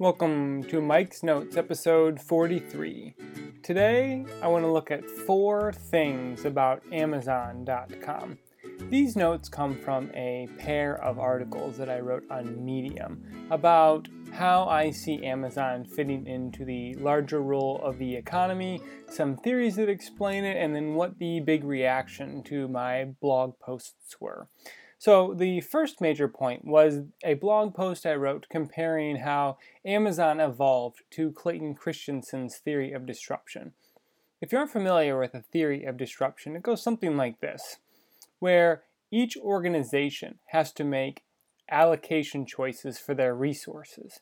Welcome to Mike's Notes, episode 43. Today, I want to look at four things about Amazon.com. These notes come from a pair of articles that I wrote on Medium about how I see Amazon fitting into the larger role of the economy, some theories that explain it, and then what the big reaction to my blog posts were. So, the first major point was a blog post I wrote comparing how Amazon evolved to Clayton Christensen's theory of disruption. If you aren't familiar with the theory of disruption, it goes something like this where each organization has to make allocation choices for their resources.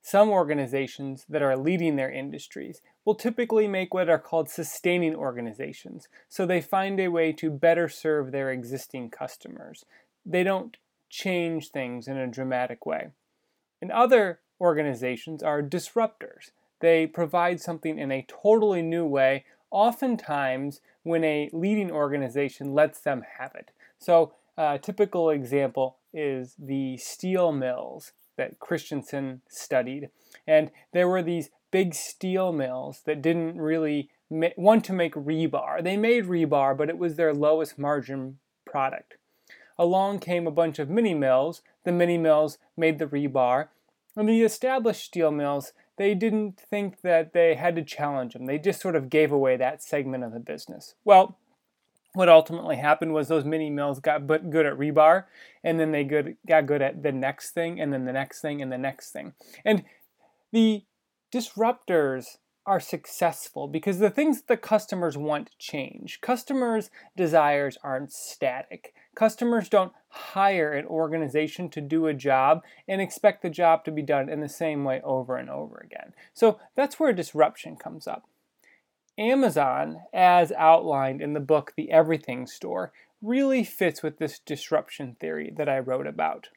Some organizations that are leading their industries will typically make what are called sustaining organizations, so they find a way to better serve their existing customers. They don't change things in a dramatic way. And other organizations are disruptors. They provide something in a totally new way, oftentimes when a leading organization lets them have it. So, uh, a typical example is the steel mills that Christensen studied. And there were these big steel mills that didn't really want to make rebar. They made rebar, but it was their lowest margin product. Along came a bunch of mini mills. The mini mills made the rebar. And the established steel mills, they didn't think that they had to challenge them. They just sort of gave away that segment of the business. Well, what ultimately happened was those mini mills got good at rebar and then they got good at the next thing and then the next thing and the next thing and the disruptors are successful because the things that the customers want change customers desires aren't static customers don't hire an organization to do a job and expect the job to be done in the same way over and over again so that's where disruption comes up Amazon, as outlined in the book The Everything Store, really fits with this disruption theory that I wrote about.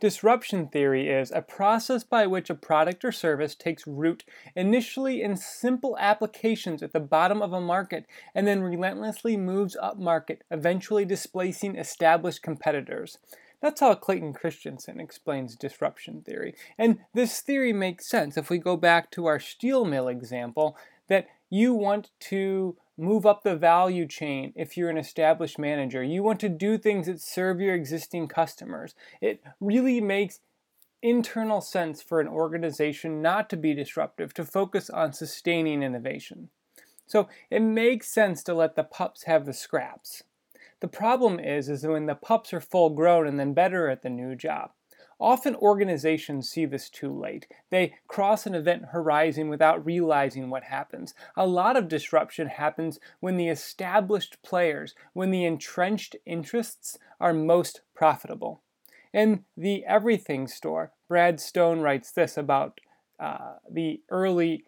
Disruption theory is a process by which a product or service takes root initially in simple applications at the bottom of a market and then relentlessly moves up market, eventually displacing established competitors. That's how Clayton Christensen explains disruption theory. And this theory makes sense if we go back to our steel mill example that you want to move up the value chain if you're an established manager. You want to do things that serve your existing customers. It really makes internal sense for an organization not to be disruptive, to focus on sustaining innovation. So it makes sense to let the pups have the scraps. The problem is, is when the pups are full grown and then better at the new job. Often organizations see this too late. They cross an event horizon without realizing what happens. A lot of disruption happens when the established players, when the entrenched interests are most profitable. In the Everything Store, Brad Stone writes this about uh, the early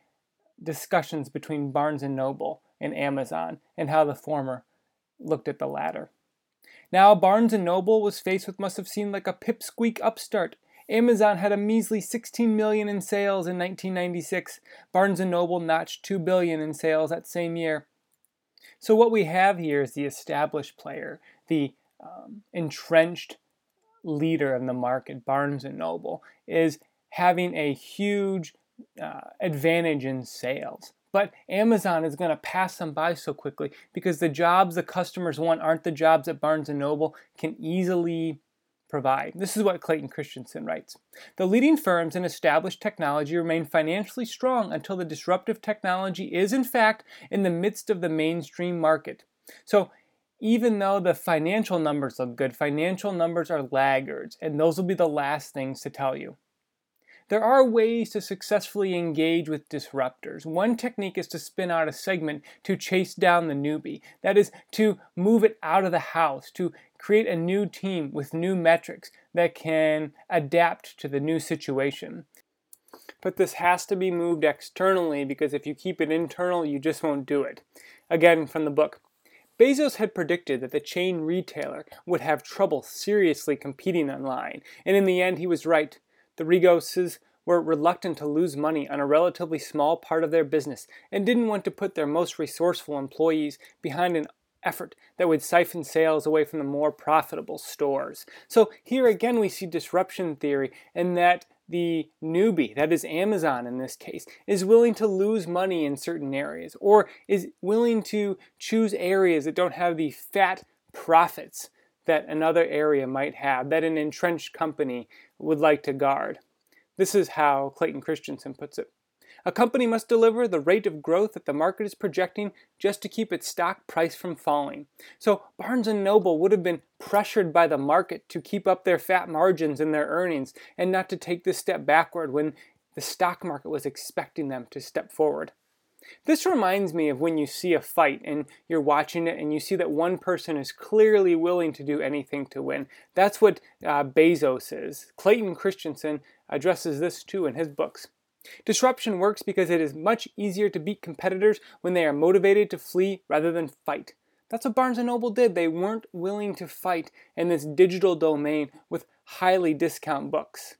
discussions between Barnes and Noble and Amazon and how the former looked at the latter. Now Barnes & Noble was faced with must have seemed like a pipsqueak upstart. Amazon had a measly 16 million in sales in 1996. Barnes & Noble notched 2 billion in sales that same year. So what we have here is the established player, the um, entrenched leader in the market, Barnes & Noble, is having a huge uh, advantage in sales. But Amazon is going to pass them by so quickly because the jobs the customers want aren't the jobs that Barnes & Noble can easily provide. This is what Clayton Christensen writes. The leading firms in established technology remain financially strong until the disruptive technology is, in fact, in the midst of the mainstream market. So, even though the financial numbers look good, financial numbers are laggards, and those will be the last things to tell you. There are ways to successfully engage with disruptors. One technique is to spin out a segment to chase down the newbie. That is, to move it out of the house, to create a new team with new metrics that can adapt to the new situation. But this has to be moved externally because if you keep it internal, you just won't do it. Again, from the book. Bezos had predicted that the chain retailer would have trouble seriously competing online, and in the end, he was right. The Riggios were reluctant to lose money on a relatively small part of their business and didn't want to put their most resourceful employees behind an effort that would siphon sales away from the more profitable stores. So here again we see disruption theory and that the newbie, that is Amazon in this case, is willing to lose money in certain areas or is willing to choose areas that don't have the fat profits that another area might have, that an entrenched company would like to guard. This is how Clayton Christensen puts it. A company must deliver the rate of growth that the market is projecting just to keep its stock price from falling. So Barnes & Noble would have been pressured by the market to keep up their fat margins in their earnings and not to take this step backward when the stock market was expecting them to step forward. This reminds me of when you see a fight and you're watching it and you see that one person is clearly willing to do anything to win. That's what uh, Bezos is. Clayton Christensen addresses this too in his books. Disruption works because it is much easier to beat competitors when they are motivated to flee rather than fight. That's what Barnes & Noble did. They weren't willing to fight in this digital domain with highly discount books.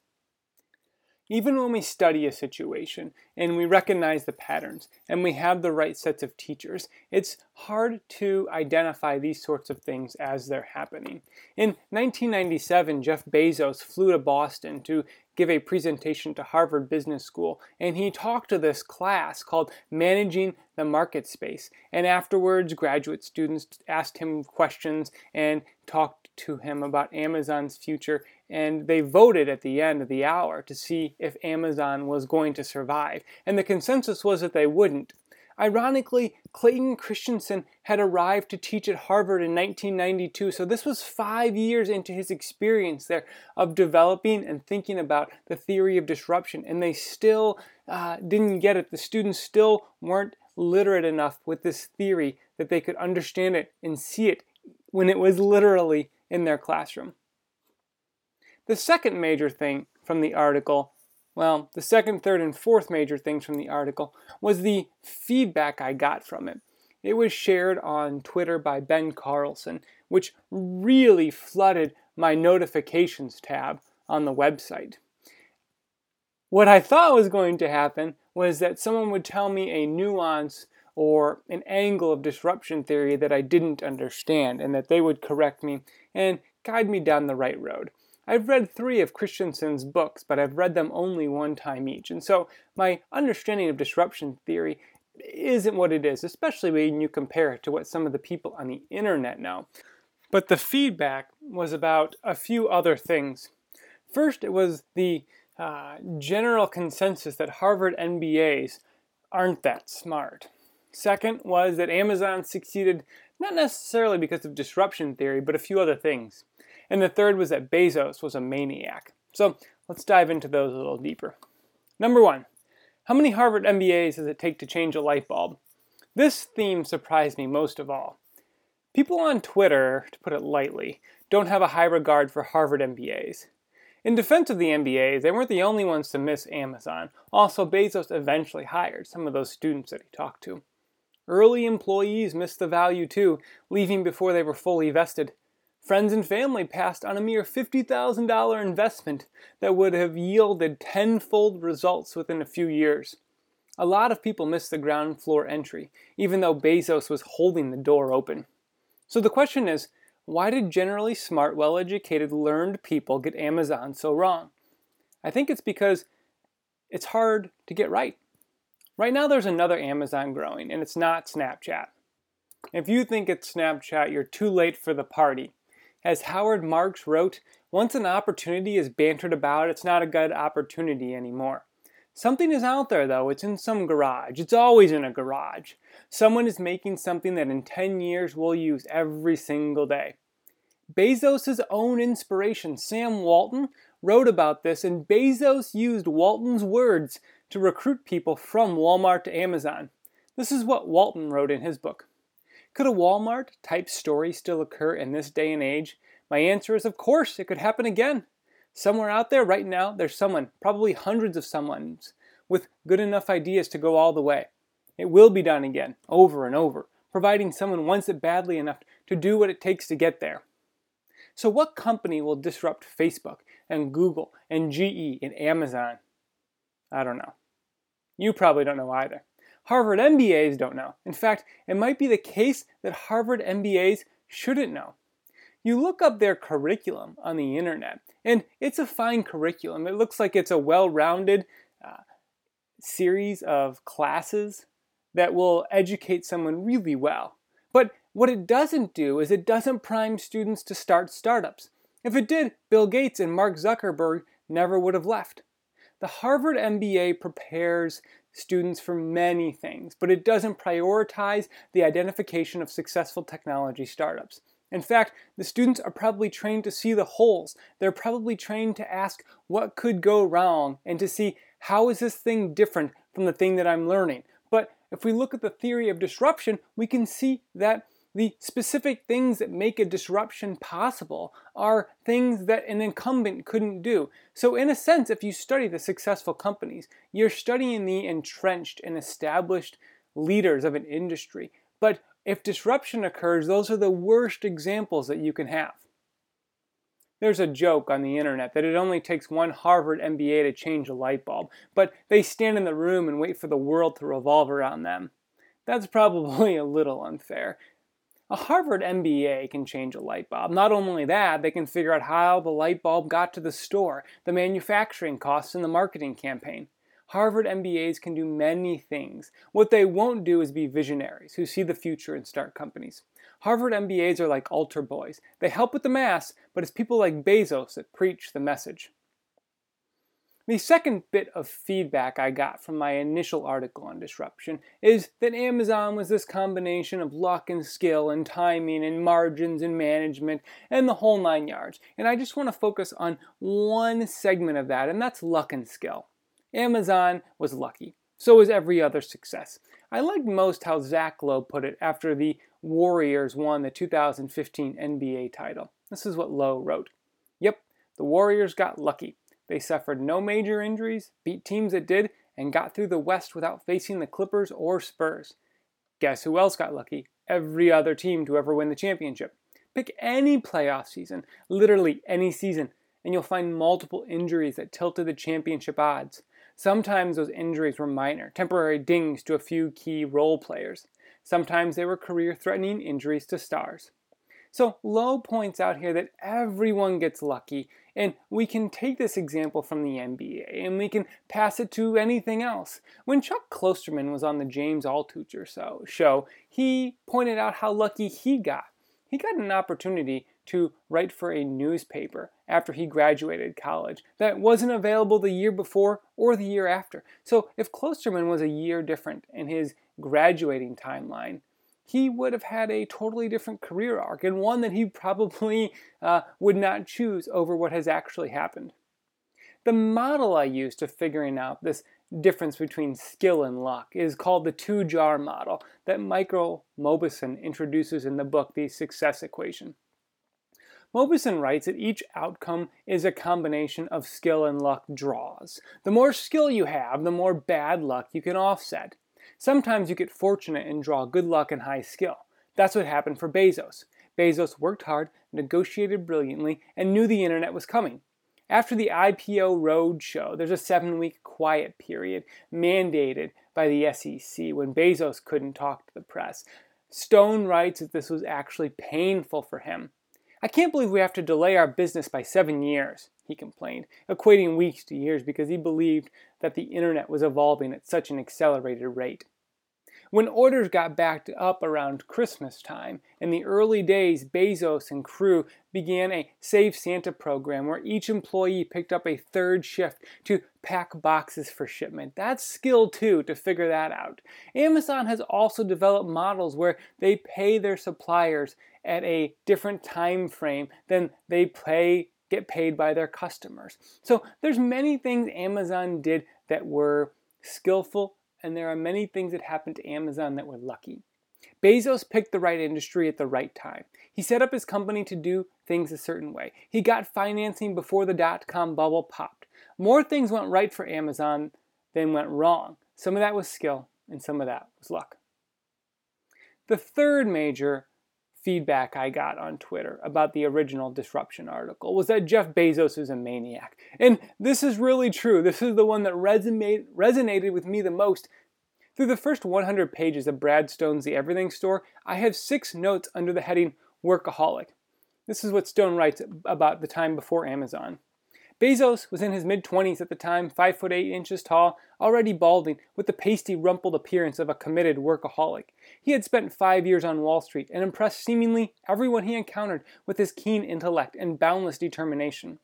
Even when we study a situation and we recognize the patterns and we have the right sets of teachers, it's hard to identify these sorts of things as they're happening. In 1997, Jeff Bezos flew to Boston to give a presentation to Harvard Business School, and he talked to this class called Managing the Market Space. And afterwards, graduate students asked him questions and talked to him about Amazon's future and they voted at the end of the hour to see if Amazon was going to survive. And the consensus was that they wouldn't. Ironically, Clayton Christensen had arrived to teach at Harvard in 1992, so this was five years into his experience there of developing and thinking about the theory of disruption, and they still uh, didn't get it. The students still weren't literate enough with this theory that they could understand it and see it when it was literally in their classroom. The second major thing from the article, well, the second, third, and fourth major things from the article was the feedback I got from it. It was shared on Twitter by Ben Carlson, which really flooded my notifications tab on the website. What I thought was going to happen was that someone would tell me a nuance or an angle of disruption theory that I didn't understand, and that they would correct me and guide me down the right road. I've read three of Christensen's books, but I've read them only one time each. And so my understanding of disruption theory isn't what it is, especially when you compare it to what some of the people on the internet know. But the feedback was about a few other things. First, it was the uh, general consensus that Harvard MBAs aren't that smart. Second was that Amazon succeeded not necessarily because of disruption theory, but a few other things. And the third was that Bezos was a maniac. So let's dive into those a little deeper. Number one, how many Harvard MBAs does it take to change a light bulb? This theme surprised me most of all. People on Twitter, to put it lightly, don't have a high regard for Harvard MBAs. In defense of the MBAs, they weren't the only ones to miss Amazon. Also, Bezos eventually hired some of those students that he talked to. Early employees missed the value too, leaving before they were fully vested. Friends and family passed on a mere $50,000 investment that would have yielded tenfold results within a few years. A lot of people missed the ground floor entry, even though Bezos was holding the door open. So the question is why did generally smart, well educated, learned people get Amazon so wrong? I think it's because it's hard to get right. Right now, there's another Amazon growing, and it's not Snapchat. If you think it's Snapchat, you're too late for the party. As Howard Marks wrote, once an opportunity is bantered about, it's not a good opportunity anymore. Something is out there though, it's in some garage. It's always in a garage. Someone is making something that in 10 years we'll use every single day. Bezos' own inspiration, Sam Walton, wrote about this, and Bezos used Walton's words to recruit people from Walmart to Amazon. This is what Walton wrote in his book. Could a Walmart type story still occur in this day and age? My answer is of course, it could happen again. Somewhere out there right now, there's someone, probably hundreds of someone's, with good enough ideas to go all the way. It will be done again, over and over, providing someone wants it badly enough to do what it takes to get there. So, what company will disrupt Facebook and Google and GE and Amazon? I don't know. You probably don't know either. Harvard MBAs don't know. In fact, it might be the case that Harvard MBAs shouldn't know. You look up their curriculum on the internet, and it's a fine curriculum. It looks like it's a well rounded uh, series of classes that will educate someone really well. But what it doesn't do is it doesn't prime students to start startups. If it did, Bill Gates and Mark Zuckerberg never would have left. The Harvard MBA prepares students for many things, but it doesn't prioritize the identification of successful technology startups. In fact, the students are probably trained to see the holes. They're probably trained to ask what could go wrong and to see how is this thing different from the thing that I'm learning. But if we look at the theory of disruption, we can see that the specific things that make a disruption possible are things that an incumbent couldn't do. So, in a sense, if you study the successful companies, you're studying the entrenched and established leaders of an industry. But if disruption occurs, those are the worst examples that you can have. There's a joke on the internet that it only takes one Harvard MBA to change a light bulb, but they stand in the room and wait for the world to revolve around them. That's probably a little unfair. A Harvard MBA can change a light bulb. Not only that, they can figure out how the light bulb got to the store, the manufacturing costs, and the marketing campaign. Harvard MBAs can do many things. What they won't do is be visionaries who see the future and start companies. Harvard MBAs are like altar boys. They help with the mass, but it's people like Bezos that preach the message. The second bit of feedback I got from my initial article on disruption is that Amazon was this combination of luck and skill and timing and margins and management and the whole nine yards. And I just want to focus on one segment of that, and that's luck and skill. Amazon was lucky. So was every other success. I liked most how Zach Lowe put it after the Warriors won the 2015 NBA title. This is what Lowe wrote. Yep, the Warriors got lucky. They suffered no major injuries, beat teams that did, and got through the West without facing the Clippers or Spurs. Guess who else got lucky? Every other team to ever win the championship. Pick any playoff season, literally any season, and you'll find multiple injuries that tilted the championship odds. Sometimes those injuries were minor, temporary dings to a few key role players. Sometimes they were career threatening injuries to stars. So Lowe points out here that everyone gets lucky, and we can take this example from the NBA and we can pass it to anything else. When Chuck Klosterman was on the James Altucher show, he pointed out how lucky he got. He got an opportunity to write for a newspaper after he graduated college that wasn't available the year before or the year after. So if Klosterman was a year different in his graduating timeline, he would have had a totally different career arc and one that he probably uh, would not choose over what has actually happened. The model I used to figuring out this difference between skill and luck is called the two jar model that Michael Mauboussin introduces in the book The Success Equation. Mauboussin writes that each outcome is a combination of skill and luck draws. The more skill you have, the more bad luck you can offset. Sometimes you get fortunate and draw good luck and high skill. That's what happened for Bezos. Bezos worked hard, negotiated brilliantly, and knew the internet was coming. After the IPO roadshow, there's a seven week quiet period mandated by the SEC when Bezos couldn't talk to the press. Stone writes that this was actually painful for him. I can't believe we have to delay our business by seven years, he complained, equating weeks to years because he believed that the internet was evolving at such an accelerated rate. When orders got backed up around Christmas time, in the early days, Bezos and crew began a Save Santa program where each employee picked up a third shift to pack boxes for shipment. That's skill too to figure that out. Amazon has also developed models where they pay their suppliers at a different time frame than they pay get paid by their customers. So there's many things Amazon did that were skillful and there are many things that happened to Amazon that were lucky. Bezos picked the right industry at the right time. He set up his company to do things a certain way. He got financing before the dot com bubble popped. More things went right for Amazon than went wrong. Some of that was skill, and some of that was luck. The third major feedback I got on Twitter about the original disruption article was that Jeff Bezos is a maniac. And this is really true. This is the one that resonate, resonated with me the most. Through the first 100 pages of Brad Stone's The Everything Store, I have six notes under the heading Workaholic. This is what Stone writes about the time before Amazon. Bezos was in his mid 20s at the time, 5 foot 8 inches tall, already balding, with the pasty, rumpled appearance of a committed workaholic. He had spent five years on Wall Street and impressed seemingly everyone he encountered with his keen intellect and boundless determination.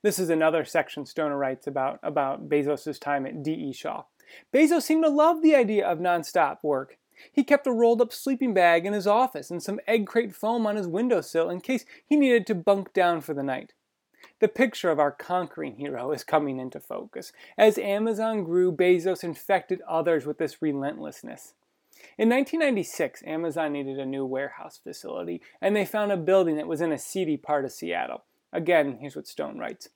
This is another section Stoner writes about, about Bezos' time at D.E. Shaw. Bezos seemed to love the idea of nonstop work. He kept a rolled up sleeping bag in his office and some egg crate foam on his windowsill in case he needed to bunk down for the night. The picture of our conquering hero is coming into focus. As Amazon grew, Bezos infected others with this relentlessness. In 1996, Amazon needed a new warehouse facility, and they found a building that was in a seedy part of Seattle. Again, here's what Stone writes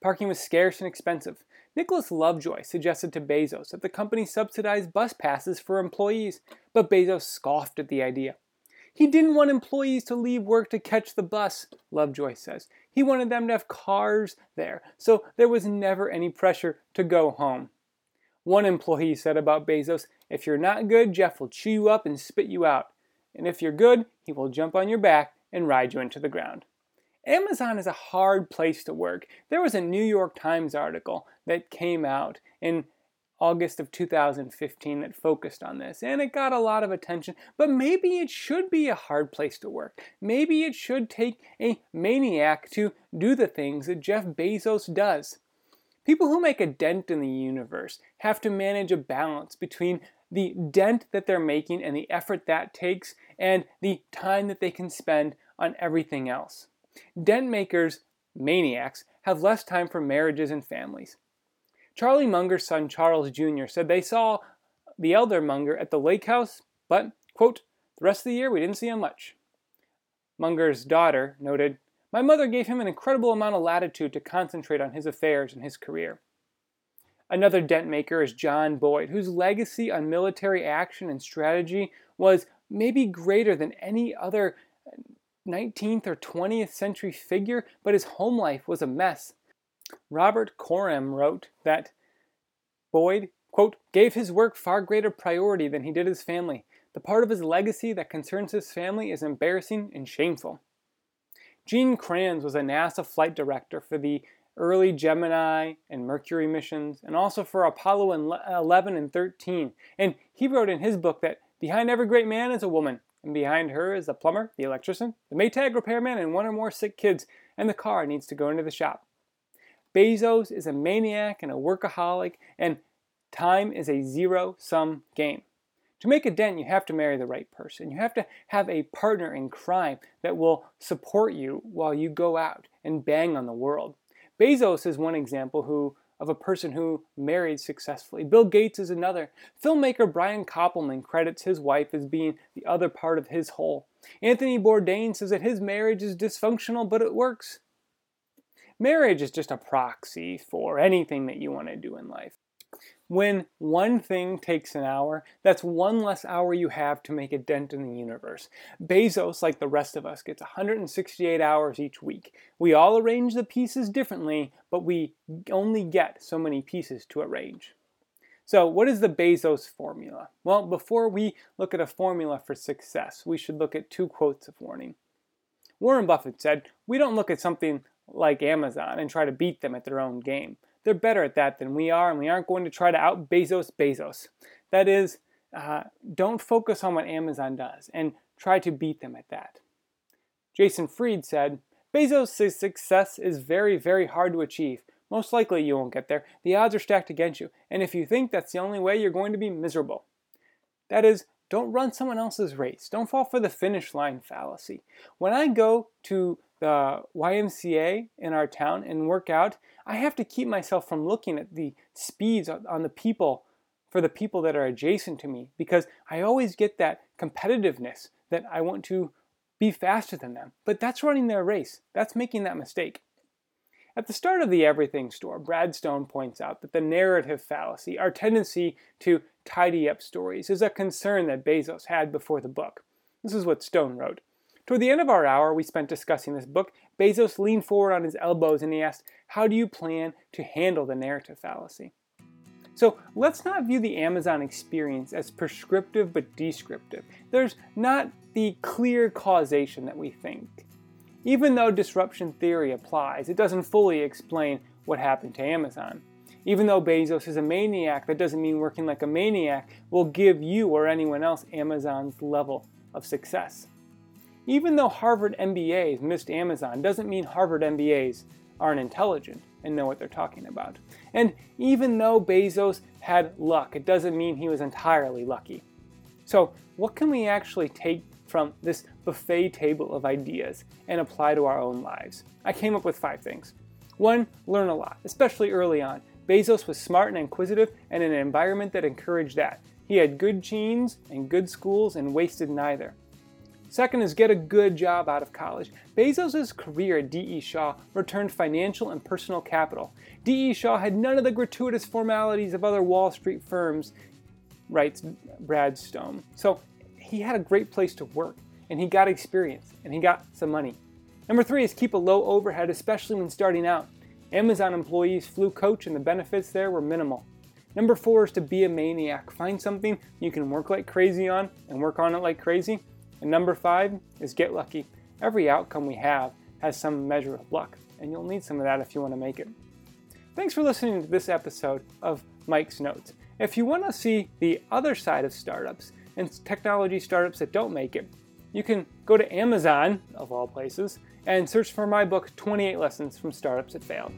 Parking was scarce and expensive. Nicholas Lovejoy suggested to Bezos that the company subsidize bus passes for employees, but Bezos scoffed at the idea. He didn't want employees to leave work to catch the bus, Lovejoy says. He wanted them to have cars there, so there was never any pressure to go home. One employee said about Bezos, If you're not good, Jeff will chew you up and spit you out. And if you're good, he will jump on your back and ride you into the ground. Amazon is a hard place to work. There was a New York Times article that came out in August of 2015 that focused on this, and it got a lot of attention. But maybe it should be a hard place to work. Maybe it should take a maniac to do the things that Jeff Bezos does. People who make a dent in the universe have to manage a balance between the dent that they're making and the effort that takes, and the time that they can spend on everything else. Dent makers, maniacs, have less time for marriages and families. Charlie Munger's son Charles Jr. said they saw the elder Munger at the lake house, but, quote, the rest of the year we didn't see him much. Munger's daughter noted, My mother gave him an incredible amount of latitude to concentrate on his affairs and his career. Another dent maker is John Boyd, whose legacy on military action and strategy was maybe greater than any other 19th or 20th century figure, but his home life was a mess. Robert Coram wrote that Boyd, quote, gave his work far greater priority than he did his family. The part of his legacy that concerns his family is embarrassing and shameful. Gene Kranz was a NASA flight director for the early Gemini and Mercury missions, and also for Apollo 11 and 13. And he wrote in his book that behind every great man is a woman, and behind her is the plumber, the electrician, the Maytag repairman, and one or more sick kids, and the car needs to go into the shop. Bezos is a maniac and a workaholic, and time is a zero sum game. To make a dent, you have to marry the right person. You have to have a partner in crime that will support you while you go out and bang on the world. Bezos is one example who of a person who married successfully. Bill Gates is another. Filmmaker Brian Koppelman credits his wife as being the other part of his whole. Anthony Bourdain says that his marriage is dysfunctional, but it works. Marriage is just a proxy for anything that you want to do in life. When one thing takes an hour, that's one less hour you have to make a dent in the universe. Bezos, like the rest of us, gets 168 hours each week. We all arrange the pieces differently, but we only get so many pieces to arrange. So, what is the Bezos formula? Well, before we look at a formula for success, we should look at two quotes of warning. Warren Buffett said, We don't look at something like Amazon and try to beat them at their own game. They're better at that than we are, and we aren't going to try to out Bezos Bezos. That is, uh, don't focus on what Amazon does and try to beat them at that. Jason Fried said, Bezos' success is very, very hard to achieve. Most likely you won't get there. The odds are stacked against you, and if you think that's the only way, you're going to be miserable. That is, don't run someone else's race. Don't fall for the finish line fallacy. When I go to the YMCA in our town and work out, I have to keep myself from looking at the speeds on the people for the people that are adjacent to me because I always get that competitiveness that I want to be faster than them. But that's running their race. That's making that mistake. At the start of the Everything Store, Brad Stone points out that the narrative fallacy, our tendency to tidy up stories, is a concern that Bezos had before the book. This is what Stone wrote. Toward the end of our hour we spent discussing this book, Bezos leaned forward on his elbows and he asked, How do you plan to handle the narrative fallacy? So let's not view the Amazon experience as prescriptive but descriptive. There's not the clear causation that we think. Even though disruption theory applies, it doesn't fully explain what happened to Amazon. Even though Bezos is a maniac, that doesn't mean working like a maniac will give you or anyone else Amazon's level of success. Even though Harvard MBAs missed Amazon doesn't mean Harvard MBAs aren't intelligent and know what they're talking about. And even though Bezos had luck, it doesn't mean he was entirely lucky. So, what can we actually take from this buffet table of ideas and apply to our own lives? I came up with five things. One, learn a lot, especially early on. Bezos was smart and inquisitive and in an environment that encouraged that. He had good genes and good schools and wasted neither. Second is get a good job out of college. Bezos' career at D.E. Shaw returned financial and personal capital. D.E. Shaw had none of the gratuitous formalities of other Wall Street firms, writes Brad Stone. So he had a great place to work, and he got experience, and he got some money. Number three is keep a low overhead, especially when starting out. Amazon employees flew coach, and the benefits there were minimal. Number four is to be a maniac. Find something you can work like crazy on and work on it like crazy and number five is get lucky. Every outcome we have has some measure of luck, and you'll need some of that if you want to make it. Thanks for listening to this episode of Mike's Notes. If you want to see the other side of startups and technology startups that don't make it, you can go to Amazon, of all places, and search for my book, 28 Lessons from Startups That Failed.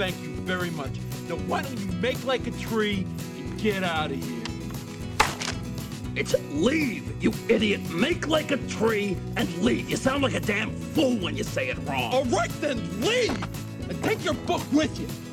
Thank you very much. Now, why don't you make like a tree and get out of here? It's leave, you idiot. Make like a tree and leave. You sound like a damn fool when you say it wrong. All right, then leave and take your book with you.